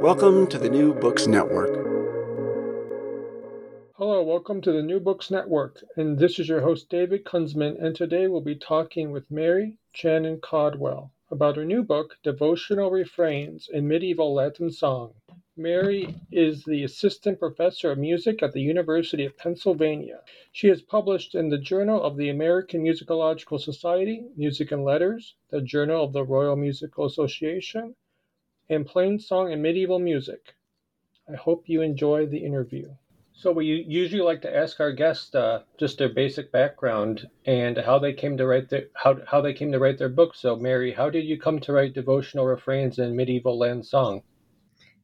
Welcome to the New Books Network. Hello, welcome to the New Books Network, and this is your host David Kunzman, and today we'll be talking with Mary Channen Caldwell about her new book, Devotional Refrains in Medieval Latin Song. Mary is the Assistant Professor of Music at the University of Pennsylvania. She has published in the Journal of the American Musicological Society, Music and Letters, the Journal of the Royal Musical Association, and Plainsong and Medieval Music. I hope you enjoy the interview. So we usually like to ask our guests uh, just their basic background and how they came to write their how, how they came to write their book. So Mary, how did you come to write devotional refrains in medieval Latin song?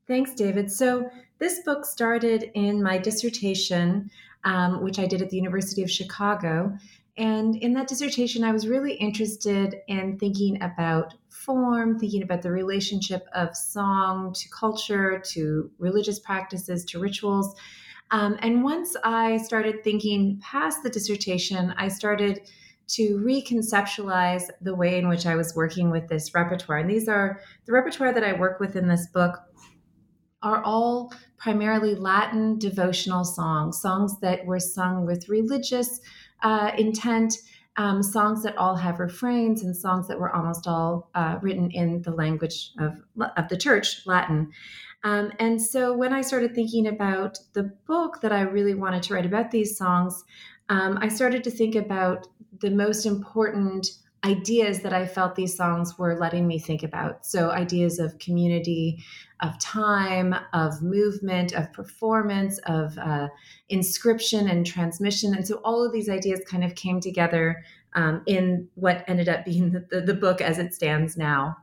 Thanks, David. So this book started in my dissertation, um, which I did at the University of Chicago. And in that dissertation, I was really interested in thinking about form, thinking about the relationship of song to culture, to religious practices, to rituals. Um, and once I started thinking past the dissertation, I started to reconceptualize the way in which I was working with this repertoire. And these are the repertoire that I work with in this book are all primarily Latin devotional songs, songs that were sung with religious uh, intent, um, songs that all have refrains, and songs that were almost all uh, written in the language of, of the church, Latin. Um, and so when I started thinking about the book that I really wanted to write about these songs, um, I started to think about the most important ideas that I felt these songs were letting me think about. So, ideas of community, of time, of movement, of performance, of uh, inscription and transmission. And so, all of these ideas kind of came together um, in what ended up being the, the, the book as it stands now.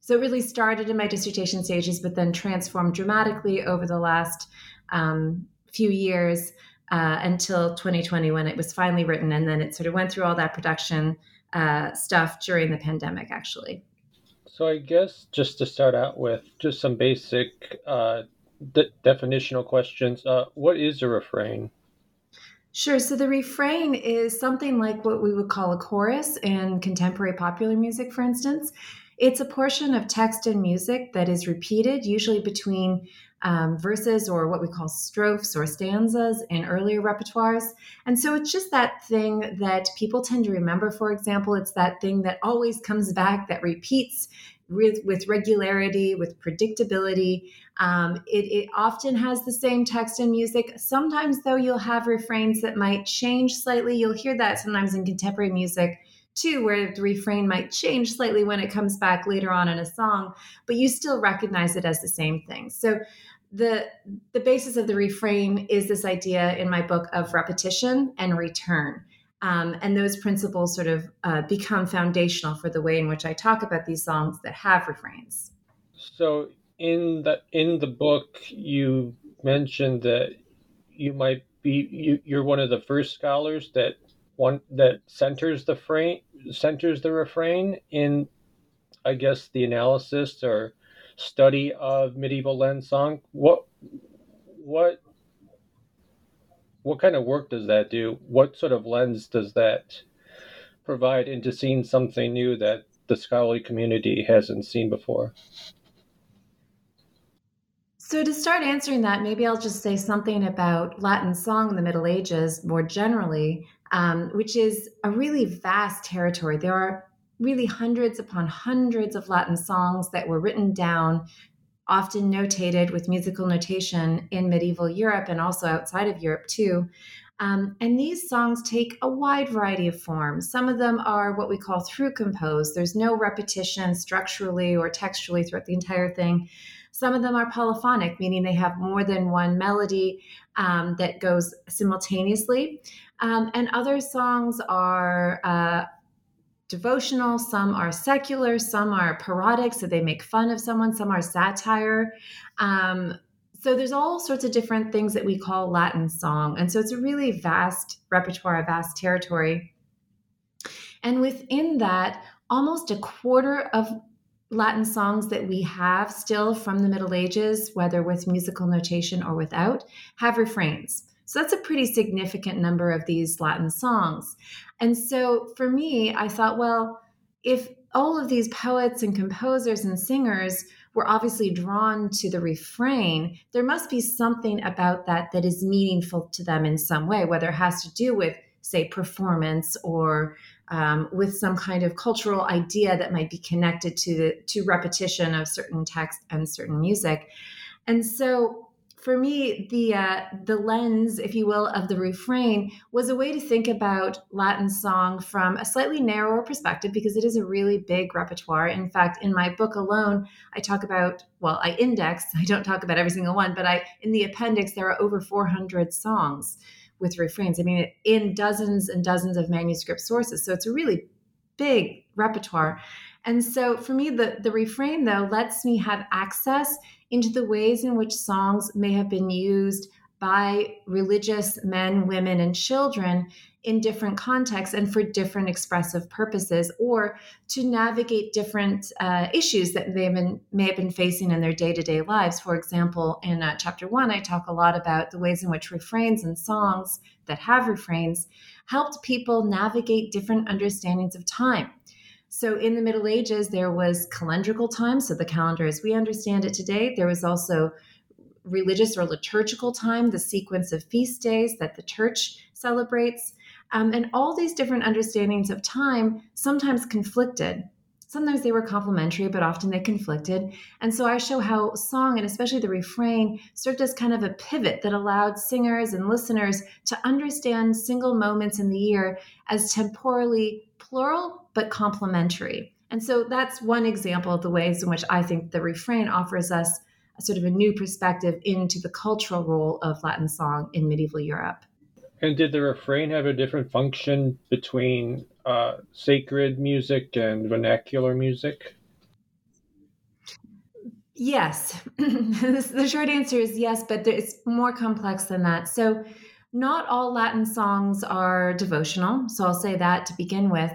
So, it really started in my dissertation stages, but then transformed dramatically over the last um, few years. Uh, until 2020 when it was finally written and then it sort of went through all that production uh, stuff during the pandemic, actually. So I guess just to start out with, just some basic uh, de- definitional questions. Uh, what is a refrain? Sure. So the refrain is something like what we would call a chorus in contemporary popular music, for instance. It's a portion of text and music that is repeated, usually between um, verses or what we call strophes or stanzas in earlier repertoires. And so it's just that thing that people tend to remember, for example. It's that thing that always comes back, that repeats with, with regularity, with predictability. Um, it, it often has the same text and music. Sometimes, though, you'll have refrains that might change slightly. You'll hear that sometimes in contemporary music too, where the refrain might change slightly when it comes back later on in a song, but you still recognize it as the same thing. So the the basis of the refrain is this idea in my book of repetition and return. Um, and those principles sort of uh, become foundational for the way in which I talk about these songs that have refrains. So in the in the book, you mentioned that you might be you, you're one of the first scholars that one that centers the frame centers the refrain in, I guess, the analysis or study of medieval Latin song. What what what kind of work does that do? What sort of lens does that provide into seeing something new that the scholarly community hasn't seen before? So, to start answering that, maybe I'll just say something about Latin song in the Middle Ages more generally, um, which is a really vast territory. There are really hundreds upon hundreds of Latin songs that were written down, often notated with musical notation in medieval Europe and also outside of Europe too. Um, and these songs take a wide variety of forms. Some of them are what we call through composed. There's no repetition structurally or textually throughout the entire thing. Some of them are polyphonic, meaning they have more than one melody um, that goes simultaneously. Um, and other songs are uh, devotional, some are secular, some are parodic, so they make fun of someone, some are satire. Um, so there's all sorts of different things that we call Latin song. And so it's a really vast repertoire, a vast territory. And within that, almost a quarter of Latin songs that we have still from the Middle Ages, whether with musical notation or without, have refrains. So that's a pretty significant number of these Latin songs. And so for me, I thought, well, if all of these poets and composers and singers were obviously drawn to the refrain, there must be something about that that is meaningful to them in some way, whether it has to do with, say, performance or um, with some kind of cultural idea that might be connected to the to repetition of certain text and certain music. And so for me, the uh, the lens, if you will, of the refrain was a way to think about Latin song from a slightly narrower perspective because it is a really big repertoire. In fact, in my book alone, I talk about well, I index. I don't talk about every single one, but I in the appendix there are over 400 songs with refrains. I mean, in dozens and dozens of manuscript sources. So it's a really big repertoire. And so for me, the, the refrain, though, lets me have access into the ways in which songs may have been used by religious men, women, and children in different contexts and for different expressive purposes, or to navigate different uh, issues that they been, may have been facing in their day to day lives. For example, in uh, chapter one, I talk a lot about the ways in which refrains and songs that have refrains helped people navigate different understandings of time. So in the Middle Ages, there was calendrical time, so the calendar as we understand it today. There was also religious or liturgical time, the sequence of feast days that the church celebrates. Um, and all these different understandings of time sometimes conflicted. Sometimes they were complementary, but often they conflicted. And so I show how song, and especially the refrain, served as kind of a pivot that allowed singers and listeners to understand single moments in the year as temporally plural but complementary. And so that's one example of the ways in which I think the refrain offers us a sort of a new perspective into the cultural role of Latin song in medieval Europe. And did the refrain have a different function between uh, sacred music and vernacular music? Yes. the short answer is yes, but it's more complex than that. So, not all Latin songs are devotional. So I'll say that to begin with.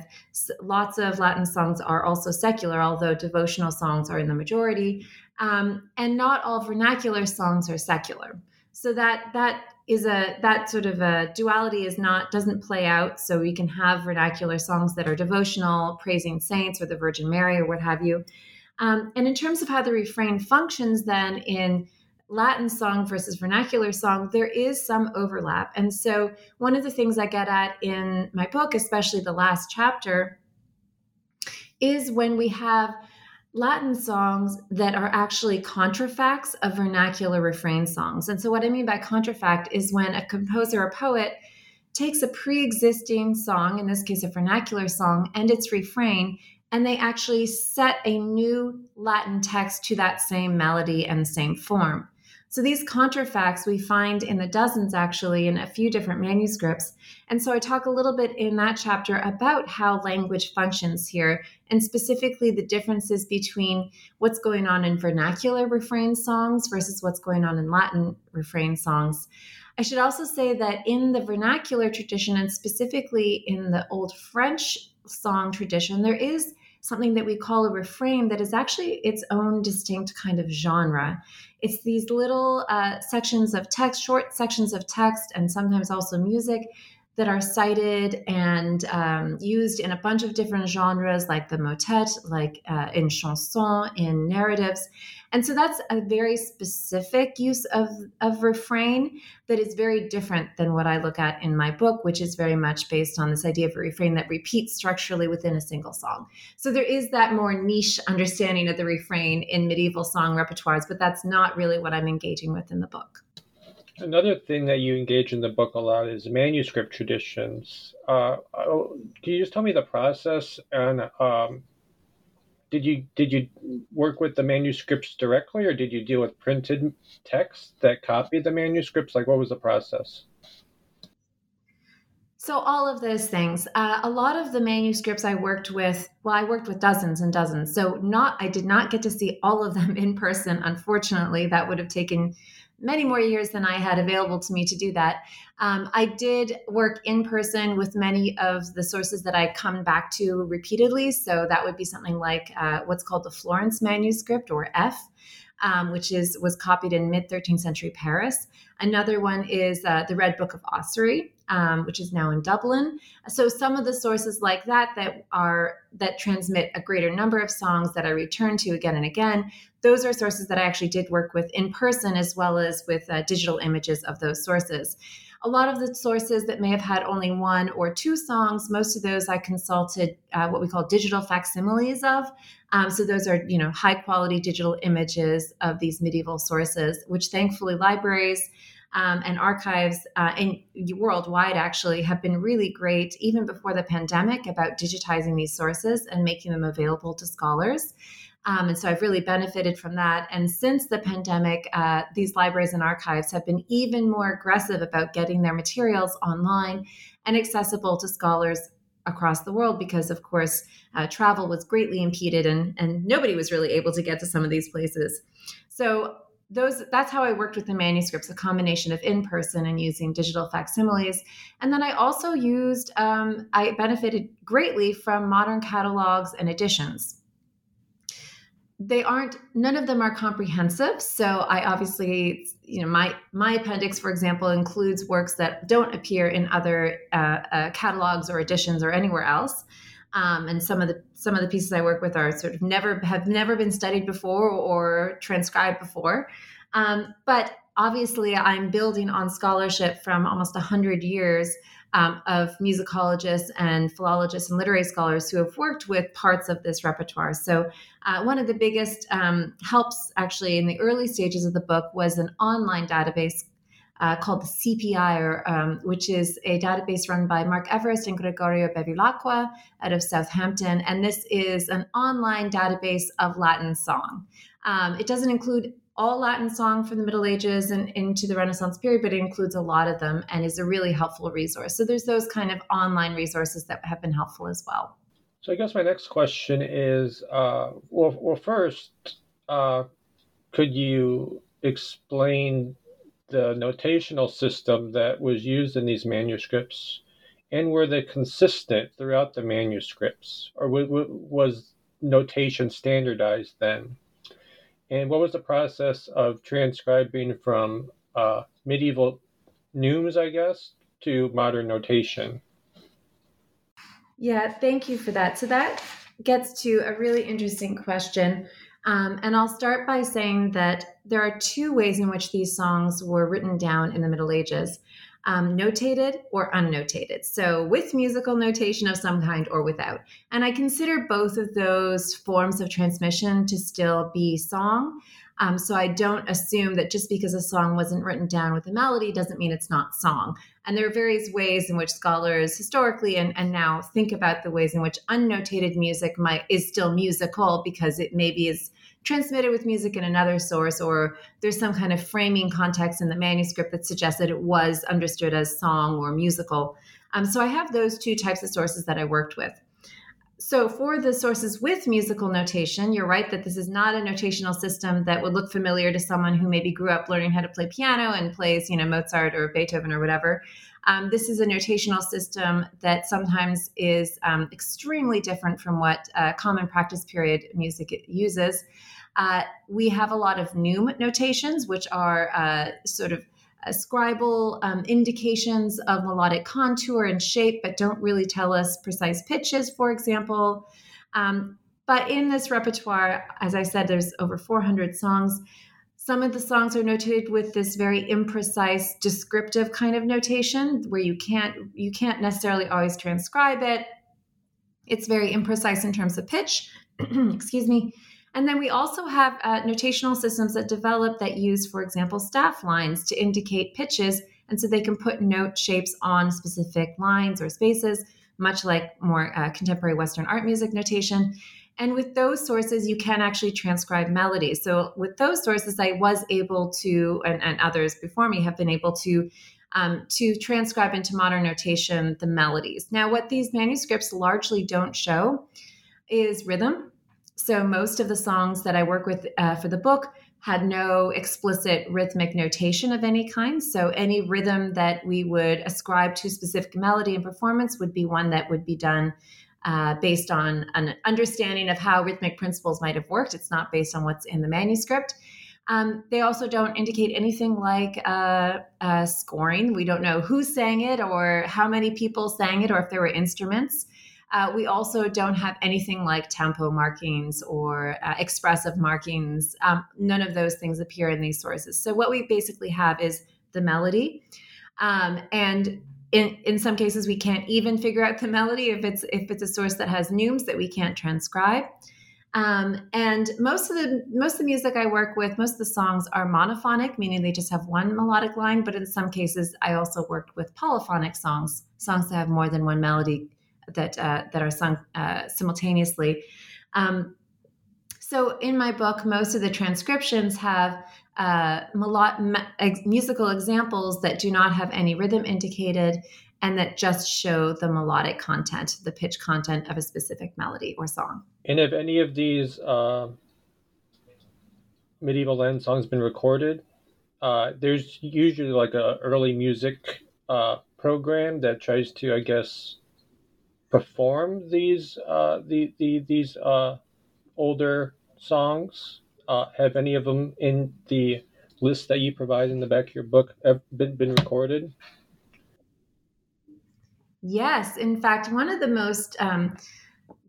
Lots of Latin songs are also secular, although devotional songs are in the majority. Um, and not all vernacular songs are secular. So that that is a that sort of a duality is not doesn't play out. So we can have vernacular songs that are devotional, praising saints or the Virgin Mary or what have you. Um, and in terms of how the refrain functions, then in Latin song versus vernacular song, there is some overlap. And so, one of the things I get at in my book, especially the last chapter, is when we have Latin songs that are actually contrafacts of vernacular refrain songs. And so, what I mean by contrafact is when a composer or poet takes a pre existing song, in this case, a vernacular song, and its refrain, and they actually set a new Latin text to that same melody and same form. So these contrafacts we find in the dozens actually in a few different manuscripts. And so I talk a little bit in that chapter about how language functions here and specifically the differences between what's going on in vernacular refrain songs versus what's going on in Latin refrain songs. I should also say that in the vernacular tradition and specifically in the Old French song tradition, there is something that we call a refrain that is actually its own distinct kind of genre. It's these little uh, sections of text, short sections of text, and sometimes also music that are cited and um, used in a bunch of different genres, like the motet, like uh, in chanson, in narratives. And so that's a very specific use of, of refrain that is very different than what I look at in my book, which is very much based on this idea of a refrain that repeats structurally within a single song. So there is that more niche understanding of the refrain in medieval song repertoires, but that's not really what I'm engaging with in the book. Another thing that you engage in the book a lot is manuscript traditions. Uh, oh, can you just tell me the process and um, did you did you work with the manuscripts directly or did you deal with printed text that copied the manuscripts? Like what was the process? So all of those things. Uh, a lot of the manuscripts i worked with well i worked with dozens and dozens. So not i did not get to see all of them in person unfortunately. That would have taken many more years than I had available to me to do that. Um, I did work in person with many of the sources that I come back to repeatedly. So that would be something like uh, what's called the Florence manuscript or F. Um, which is was copied in mid 13th century Paris. Another one is uh, the Red Book of Ossory, um, which is now in Dublin. So some of the sources like that that are that transmit a greater number of songs that I return to again and again those are sources that I actually did work with in person as well as with uh, digital images of those sources. A lot of the sources that may have had only one or two songs, most of those I consulted uh, what we call digital facsimiles of. Um, so those are, you know, high quality digital images of these medieval sources, which thankfully libraries um, and archives uh, and worldwide actually have been really great, even before the pandemic, about digitizing these sources and making them available to scholars. Um, and so I've really benefited from that. And since the pandemic, uh, these libraries and archives have been even more aggressive about getting their materials online and accessible to scholars across the world because, of course, uh, travel was greatly impeded and, and nobody was really able to get to some of these places. So those that's how I worked with the manuscripts, a combination of in person and using digital facsimiles. And then I also used, um, I benefited greatly from modern catalogs and editions they aren't none of them are comprehensive. So i obviously you know my my appendix for example includes works that don't appear in other uh, uh, catalogs or editions or anywhere else. Um, and some of the some of the pieces i work with are sort of never have never been studied before or transcribed before. Um, but obviously i'm building on scholarship from almost 100 years um, of musicologists and philologists and literary scholars who have worked with parts of this repertoire. So, uh, one of the biggest um, helps actually in the early stages of the book was an online database uh, called the CPI, or, um, which is a database run by Mark Everist and Gregorio Bevilacqua out of Southampton. And this is an online database of Latin song. Um, it doesn't include all Latin song from the Middle Ages and into the Renaissance period, but it includes a lot of them and is a really helpful resource. So there's those kind of online resources that have been helpful as well. So I guess my next question is, uh, well, well, first, uh, could you explain the notational system that was used in these manuscripts, and were they consistent throughout the manuscripts, or was notation standardized then? And what was the process of transcribing from uh, medieval neumes, I guess, to modern notation? Yeah, thank you for that. So that gets to a really interesting question. Um, and I'll start by saying that there are two ways in which these songs were written down in the Middle Ages um, notated or unnotated. So, with musical notation of some kind or without. And I consider both of those forms of transmission to still be song. Um, so, I don't assume that just because a song wasn't written down with a melody doesn't mean it's not song. And there are various ways in which scholars historically and, and now think about the ways in which unnotated music might is still musical because it maybe is transmitted with music in another source, or there's some kind of framing context in the manuscript that suggests that it was understood as song or musical. Um, so I have those two types of sources that I worked with. so for the sources with musical notation, you're right that this is not a notational system that would look familiar to someone who maybe grew up learning how to play piano and plays, you know, Mozart or Beethoven or whatever. Um, this is a notational system that sometimes is um, extremely different from what uh, common practice period music uses. Uh, we have a lot of neume notations, which are uh, sort of scribal um, indications of melodic contour and shape, but don't really tell us precise pitches, for example. Um, but in this repertoire, as I said, there's over 400 songs. Some of the songs are notated with this very imprecise, descriptive kind of notation, where you can't you can't necessarily always transcribe it. It's very imprecise in terms of pitch. Excuse me. And then we also have uh, notational systems that develop that use, for example, staff lines to indicate pitches. And so they can put note shapes on specific lines or spaces, much like more uh, contemporary Western art music notation. And with those sources, you can actually transcribe melodies. So with those sources, I was able to, and, and others before me have been able to um, to transcribe into modern notation the melodies. Now, what these manuscripts largely don't show is rhythm. So most of the songs that I work with uh, for the book had no explicit rhythmic notation of any kind. So any rhythm that we would ascribe to specific melody and performance would be one that would be done uh, based on an understanding of how rhythmic principles might have worked. It's not based on what's in the manuscript. Um, they also don't indicate anything like uh, uh, scoring. We don't know who sang it or how many people sang it or if there were instruments. Uh, we also don't have anything like tempo markings or uh, expressive markings. Um, none of those things appear in these sources. So what we basically have is the melody, um, and in in some cases we can't even figure out the melody if it's if it's a source that has neumes that we can't transcribe. Um, and most of the most of the music I work with, most of the songs are monophonic, meaning they just have one melodic line. But in some cases, I also worked with polyphonic songs, songs that have more than one melody that uh, that are sung uh, simultaneously. Um, so in my book, most of the transcriptions have uh, musical examples that do not have any rhythm indicated and that just show the melodic content, the pitch content of a specific melody or song. And have any of these uh, medieval land songs been recorded? Uh, there's usually like a early music uh, program that tries to, I guess, perform these uh, the, the these uh, older songs? Uh, have any of them in the list that you provide in the back of your book been, been recorded? Yes. In fact, one of the most um,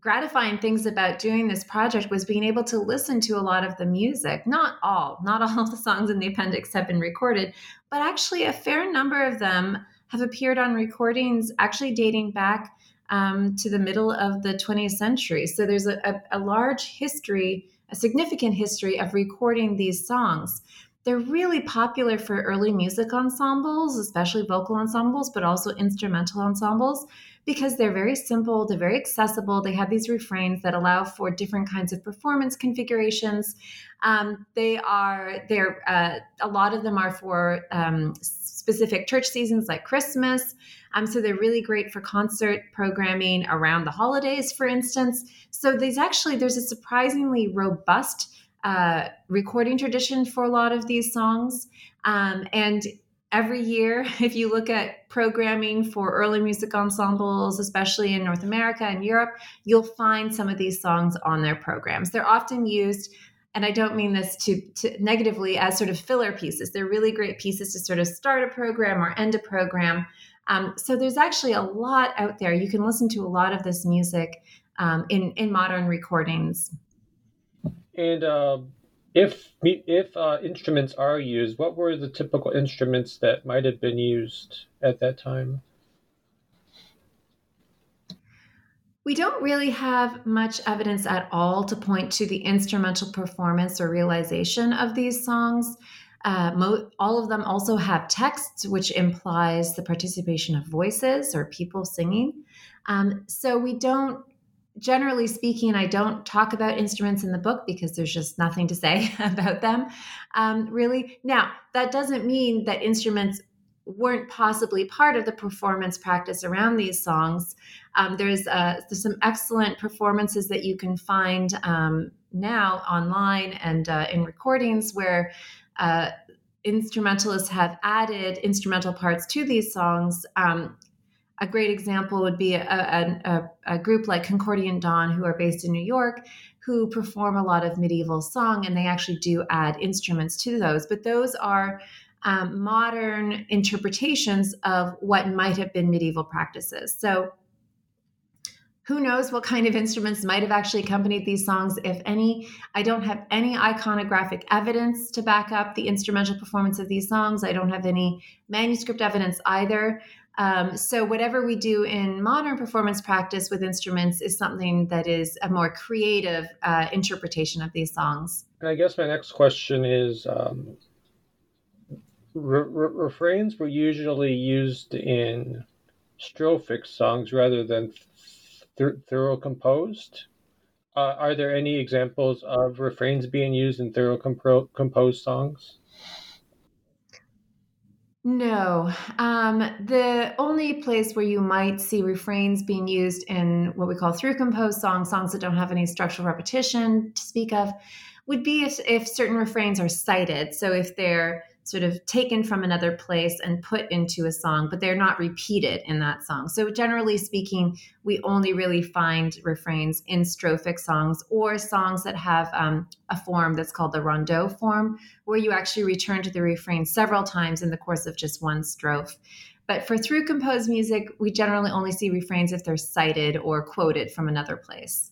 gratifying things about doing this project was being able to listen to a lot of the music. Not all, not all of the songs in the appendix have been recorded, but actually a fair number of them have appeared on recordings actually dating back um, to the middle of the 20th century. So there's a, a, a large history, a significant history of recording these songs. They're really popular for early music ensembles, especially vocal ensembles, but also instrumental ensembles, because they're very simple, they're very accessible. They have these refrains that allow for different kinds of performance configurations. Um, they are, they're, uh, a lot of them are for um, specific church seasons like Christmas. Um, so they're really great for concert programming around the holidays, for instance. So these actually, there's a surprisingly robust uh, recording tradition for a lot of these songs. Um, and every year, if you look at programming for early music ensembles, especially in North America and Europe, you'll find some of these songs on their programs. They're often used and I don't mean this to, to, negatively as sort of filler pieces. They're really great pieces to sort of start a program or end a program. Um, so there's actually a lot out there. You can listen to a lot of this music um, in in modern recordings. And uh, if if uh, instruments are used, what were the typical instruments that might have been used at that time? We don't really have much evidence at all to point to the instrumental performance or realization of these songs. Uh, mo- all of them also have text, which implies the participation of voices or people singing. Um, so we don't generally speaking, I don't talk about instruments in the book because there's just nothing to say about them, um, really. Now, that doesn't mean that instruments weren't possibly part of the performance practice around these songs. Um, there's, uh, there's some excellent performances that you can find um, now online and uh, in recordings where uh, instrumentalists have added instrumental parts to these songs. Um, a great example would be a, a, a, group like Concordian Dawn, who are based in New York, who perform a lot of medieval song, and they actually do add instruments to those. But those are um, modern interpretations of what might have been medieval practices. So who knows what kind of instruments might have actually accompanied these songs, if any. I don't have any iconographic evidence to back up the instrumental performance of these songs. I don't have any manuscript evidence either. Um, so, whatever we do in modern performance practice with instruments is something that is a more creative uh, interpretation of these songs. And I guess my next question is um, re- re- refrains were usually used in strophic songs rather than th- thorough composed. Uh, are there any examples of refrains being used in thorough compo- composed songs? No. Um, the only place where you might see refrains being used in what we call through composed songs, songs that don't have any structural repetition to speak of, would be if, if certain refrains are cited. So if they're sort of taken from another place and put into a song, but they're not repeated in that song. So, generally speaking, we only really find refrains in strophic songs or songs that have um, a form that's called the rondeau form, where you actually return to the refrain several times in the course of just one strophe. But for through composed music, we generally only see refrains if they're cited or quoted from another place.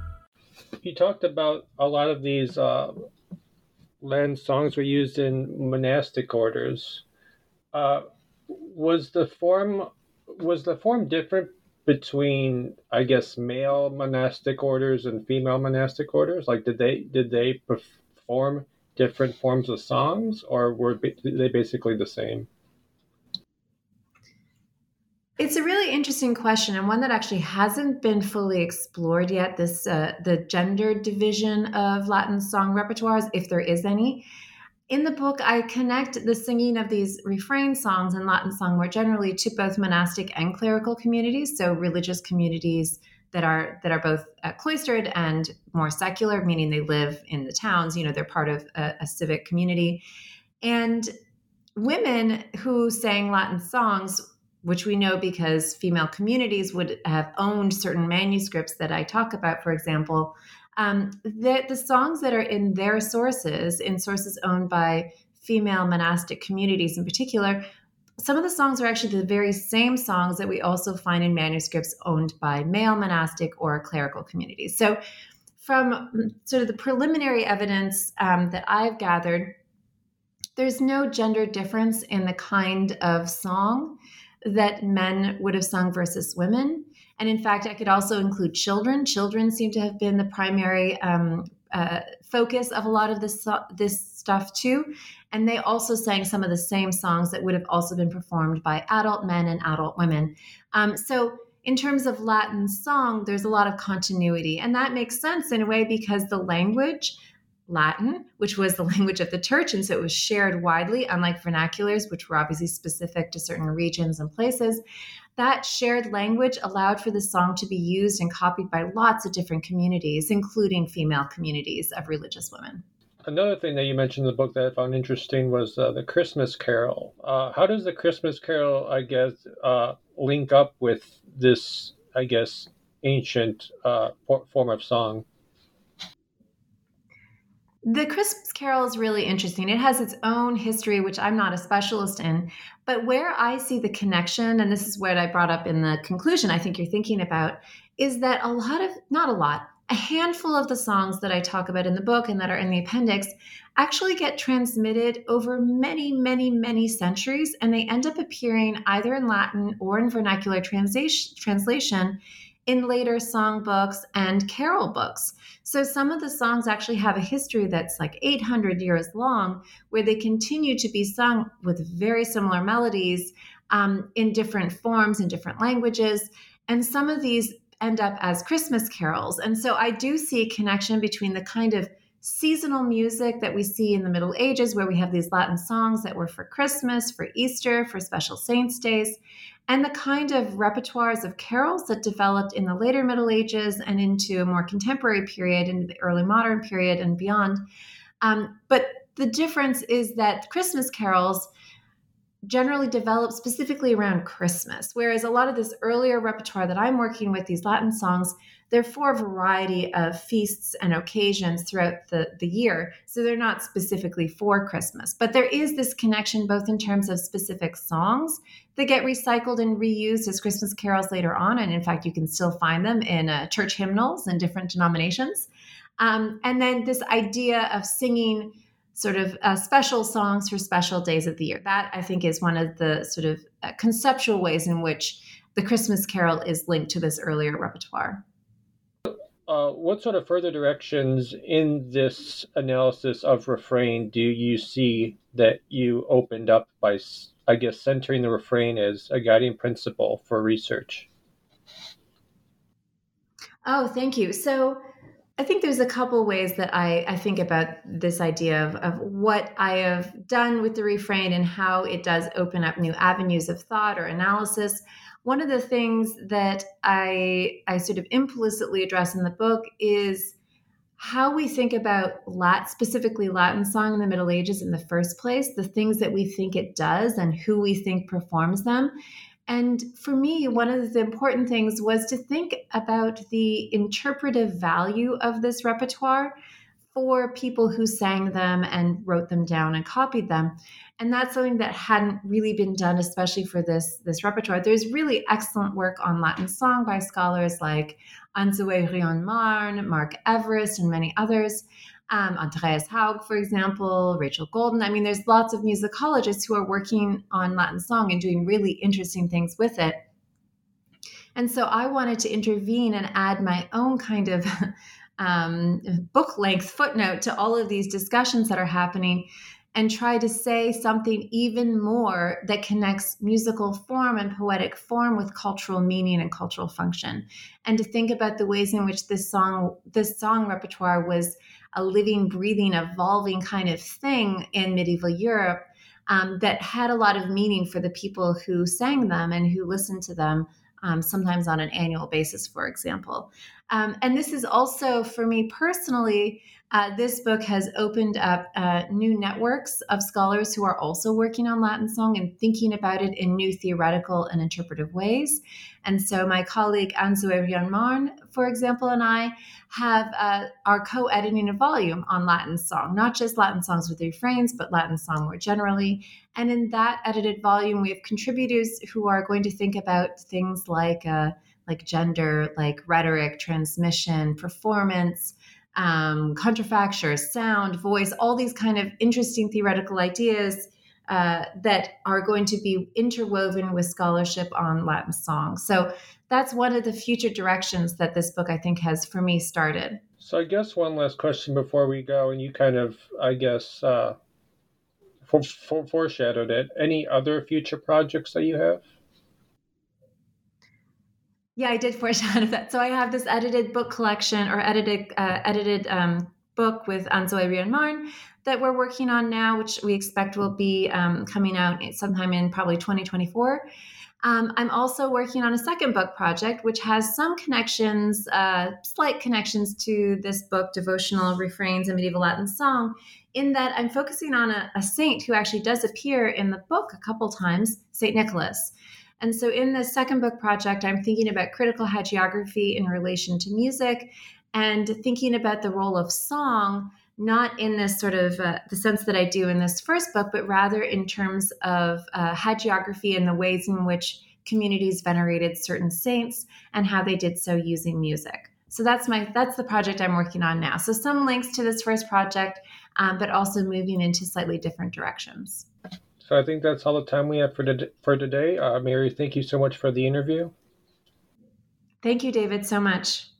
you talked about a lot of these uh, Latin songs were used in monastic orders. Uh, was the form was the form different between I guess male monastic orders and female monastic orders? Like did they did they perform different forms of songs, or were they basically the same? It's a really interesting question and one that actually hasn't been fully explored yet. This uh, the gender division of Latin song repertoires, if there is any. In the book, I connect the singing of these refrain songs and Latin song more generally to both monastic and clerical communities, so religious communities that are that are both uh, cloistered and more secular, meaning they live in the towns. You know, they're part of a, a civic community, and women who sang Latin songs which we know because female communities would have owned certain manuscripts that I talk about, for example, um, the, the songs that are in their sources, in sources owned by female monastic communities in particular, some of the songs are actually the very same songs that we also find in manuscripts owned by male monastic or clerical communities. So, from sort of the preliminary evidence um, that I've gathered, there's no gender difference in the kind of song that men would have sung versus women. And in fact, I could also include children. Children seem to have been the primary um, uh, focus of a lot of this this stuff too, and they also sang some of the same songs that would have also been performed by adult men and adult women. Um, so. In terms of Latin song, there's a lot of continuity, and that makes sense in a way because the language Latin, which was the language of the church, and so it was shared widely, unlike vernaculars, which were obviously specific to certain regions and places. That shared language allowed for the song to be used and copied by lots of different communities, including female communities of religious women. Another thing that you mentioned in the book that I found interesting was uh, the Christmas Carol. Uh, how does the Christmas Carol, I guess, uh, link up with this, I guess, ancient uh, form of song? The Christmas Carol is really interesting. It has its own history, which I'm not a specialist in. But where I see the connection, and this is what I brought up in the conclusion I think you're thinking about, is that a lot of, not a lot, a handful of the songs that I talk about in the book and that are in the appendix actually get transmitted over many, many, many centuries, and they end up appearing either in Latin or in vernacular translation, translation in later songbooks and carol books. So some of the songs actually have a history that's like 800 years long, where they continue to be sung with very similar melodies um, in different forms, in different languages. And some of these end up as Christmas carols. And so I do see a connection between the kind of seasonal music that we see in the Middle Ages, where we have these Latin songs that were for Christmas, for Easter, for special saints' days, and the kind of repertoires of carols that developed in the later Middle Ages and into a more contemporary period, into the early modern period and beyond. Um, but the difference is that Christmas carols generally developed specifically around Christmas, whereas a lot of this earlier repertoire that I'm working with, these Latin songs, they're for a variety of feasts and occasions throughout the, the year. So they're not specifically for Christmas. But there is this connection both in terms of specific songs that get recycled and reused as Christmas carols later on. And in fact, you can still find them in uh, church hymnals in different denominations. Um, and then this idea of singing sort of uh, special songs for special days of the year. That I think is one of the sort of uh, conceptual ways in which the Christmas Carol is linked to this earlier repertoire. Uh, what sort of further directions in this analysis of refrain do you see that you opened up by, I guess, centering the refrain as a guiding principle for research? Oh, thank you. So, I think there's a couple ways that I, I think about this idea of, of what I have done with the refrain and how it does open up new avenues of thought or analysis. One of the things that I, I sort of implicitly address in the book is how we think about specifically Latin song in the Middle Ages in the first place, the things that we think it does and who we think performs them. And for me, one of the important things was to think about the interpretive value of this repertoire for people who sang them and wrote them down and copied them. And that's something that hadn't really been done, especially for this, this repertoire. There's really excellent work on Latin song by scholars like Anne-Zoé Rillon-Marne, Mark Everist, and many others um, Andreas Haug, for example, Rachel Golden. I mean, there's lots of musicologists who are working on Latin song and doing really interesting things with it. And so I wanted to intervene and add my own kind of um, book length footnote to all of these discussions that are happening and try to say something even more that connects musical form and poetic form with cultural meaning and cultural function and to think about the ways in which this song this song repertoire was a living, breathing, evolving kind of thing in medieval Europe um, that had a lot of meaning for the people who sang them and who listened to them, um, sometimes on an annual basis, for example. Um, and this is also, for me personally, uh, this book has opened up uh, new networks of scholars who are also working on Latin song and thinking about it in new theoretical and interpretive ways. And so, my colleague Anne-Zoé Rillon-Marne, for example, and I have uh, are co-editing a volume on Latin song, not just Latin songs with refrains, but Latin song more generally. And in that edited volume, we have contributors who are going to think about things like uh, like gender, like rhetoric, transmission, performance um, contrafacture, sound, voice, all these kind of interesting theoretical ideas uh, that are going to be interwoven with scholarship on Latin song. So that's one of the future directions that this book, I think, has for me started. So I guess one last question before we go, and you kind of, I guess, uh, for, for, foreshadowed it. Any other future projects that you have? Yeah, I did foreshadow that. So I have this edited book collection or edited uh, edited um, book with Anne-Zoé Rillon-Marne that we're working on now, which we expect will be um, coming out sometime in probably 2024. Um, I'm also working on a second book project, which has some connections, uh, slight connections to this book, Devotional Refrains in Medieval Latin Song, in that I'm focusing on a, a saint who actually does appear in the book a couple times, St. Nicholas. And so in the second book project, I'm thinking about critical hagiography in relation to music and thinking about the role of song, not in this sort of uh, the sense that I do in this first book, but rather in terms of uh, hagiography and the ways in which communities venerated certain saints and how they did so using music. so that's my that's the project I'm working on now. So some links to this first project, um, but also moving into slightly different directions. So I think that's all the time we have for, to- for today. Uh, Mary, thank you so much for the interview. Thank you, David, so much.